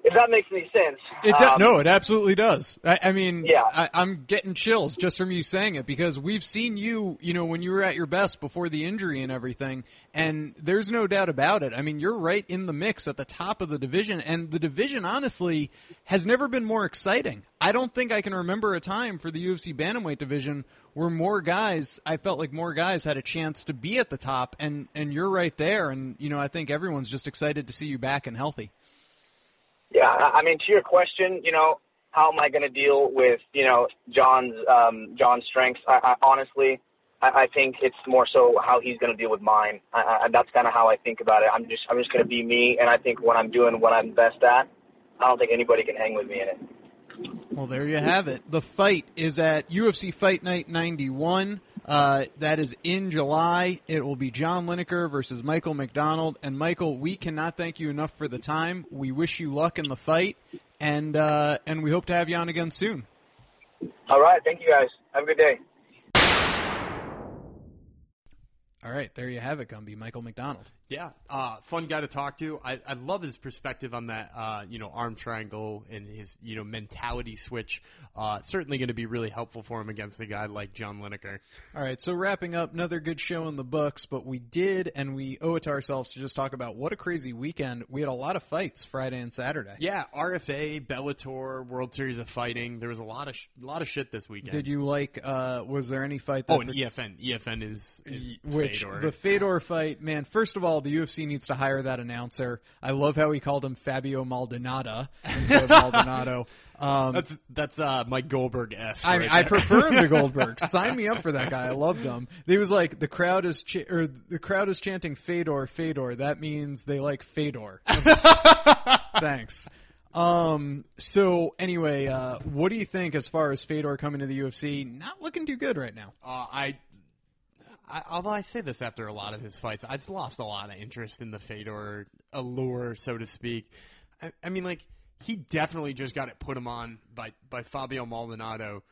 if that makes any sense. It um, no, it absolutely does. I, I mean, yeah. I, I'm getting chills just from you saying it because we've seen you, you know, when you were at your best before the injury and everything, and there's no doubt about it. I mean, you're right in the mix at the top of the division, and the division, honestly, has never been more exciting. I don't think I can remember a time for the UFC bantamweight division where more guys, I felt like more guys had a chance to be at the top, and and you're right there, and you know, I think everyone's just excited to see you back and healthy. Yeah, I mean, to your question, you know, how am I going to deal with you know John's um, John's strengths? I, I honestly, I, I think it's more so how he's going to deal with mine. I, I, that's kind of how I think about it. I'm just I'm just going to be me, and I think when I'm doing what I'm best at, I don't think anybody can hang with me in it. Well, there you have it. The fight is at UFC Fight Night 91. Uh, that is in July. It will be John Lineker versus Michael McDonald. And Michael, we cannot thank you enough for the time. We wish you luck in the fight, and uh, and we hope to have you on again soon. All right, thank you guys. Have a good day. All right, there you have it, Gumby. Michael McDonald. Yeah, uh, fun guy to talk to. I, I love his perspective on that, uh, you know, arm triangle and his, you know, mentality switch. Uh, certainly going to be really helpful for him against a guy like John Lineker. All right, so wrapping up, another good show in the books, but we did, and we owe it to ourselves to just talk about what a crazy weekend. We had a lot of fights Friday and Saturday. Yeah, RFA, Bellator, World Series of Fighting. There was a lot of sh- a lot of shit this weekend. Did you like? Uh, was there any fight? That Oh, and EFN. EFN is, is which Fedor. the Fedor fight, man. First of all, the UFC needs to hire that announcer. I love how he called him Fabio Maldonado instead of Maldonado. Um, that's that's uh, Mike Goldberg esque. I, I prefer him to Goldberg. Sign me up for that guy. I loved him. He was like the crowd is ch- or the crowd is chanting Fedor, Fedor. That means they like Fedor. Thanks. Um. So anyway, uh, what do you think as far as Fedor coming to the UFC? Not looking too good right now. Uh, I, I, although I say this after a lot of his fights, I've lost a lot of interest in the Fedor allure, so to speak. I, I mean, like he definitely just got it put him on by by Fabio Maldonado.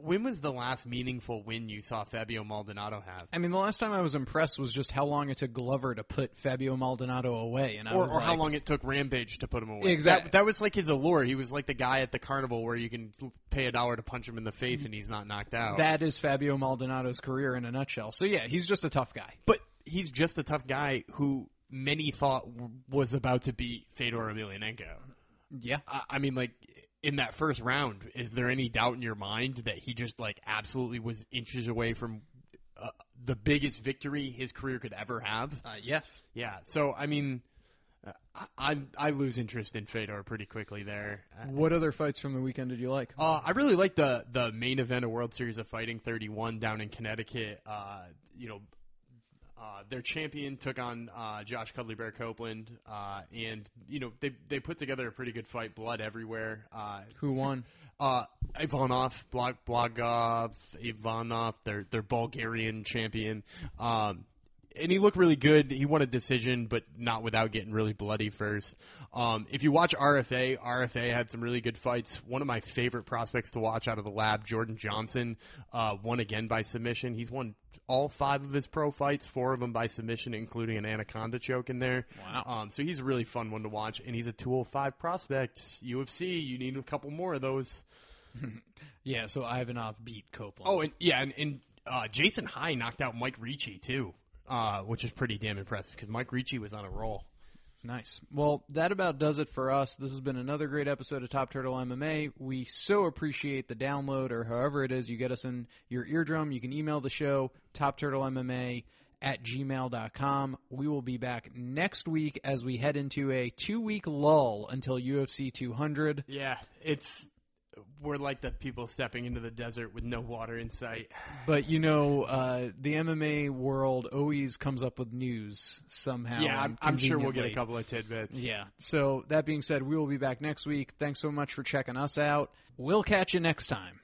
When was the last meaningful win you saw Fabio Maldonado have? I mean, the last time I was impressed was just how long it took Glover to put Fabio Maldonado away, and I Or, was or how long it took Rampage to put him away. Exactly, That, that was like his allure. He was like the guy at the carnival where you can pay a dollar to punch him in the face and he's not knocked out. That is Fabio Maldonado's career in a nutshell. So yeah, he's just a tough guy. But he's just a tough guy who many thought was about to beat Fedor Emelianenko. Yeah. I, I mean, like in that first round, is there any doubt in your mind that he just like absolutely was inches away from uh, the biggest victory his career could ever have? Uh, yes. Yeah. So I mean, uh, I, I I lose interest in Fedor pretty quickly there. Uh, What other fights from the weekend did you like? uh, I really like the the main event of World Series of Fighting 31 down in Connecticut. Uh, you know, uh, their champion took on uh, Josh Cuddly Bear Copeland, uh, and you know they they put together a pretty good fight. Blood everywhere. Uh, Who won? uh, Ivanov, Blog, Blogov, Ivanov, their their Bulgarian champion. Um, and he looked really good. He won a decision, but not without getting really bloody first. Um, if you watch RFA, RFA had some really good fights. One of my favorite prospects to watch out of the lab, Jordan Johnson, uh, won again by submission. He's won all five of his pro fights, four of them by submission, including an anaconda choke in there. Wow. Um, so he's a really fun one to watch, and he's a 205 prospect. UFC, you need a couple more of those. Yeah, so Ivanov beat Copeland. Oh, and yeah, and, and uh, Jason High knocked out Mike Ricci too, uh, which is pretty damn impressive because Mike Ricci was on a roll. nice. Well, that about does it for us. This has been another great episode of Top Turtle MMA. We so appreciate the download or however it is you get us in your eardrum. You can email the show, topturtlemma at gmail.com. We will be back next week as we head into a two week lull until UFC 200. Yeah, it's we're like the people stepping into the desert with no water in sight. But you know, uh, the MMA world always comes up with news somehow. yeah, I'm, I'm sure we'll get a couple of tidbits. Yeah. So that being said, we will be back next week. Thanks so much for checking us out. We'll catch you next time.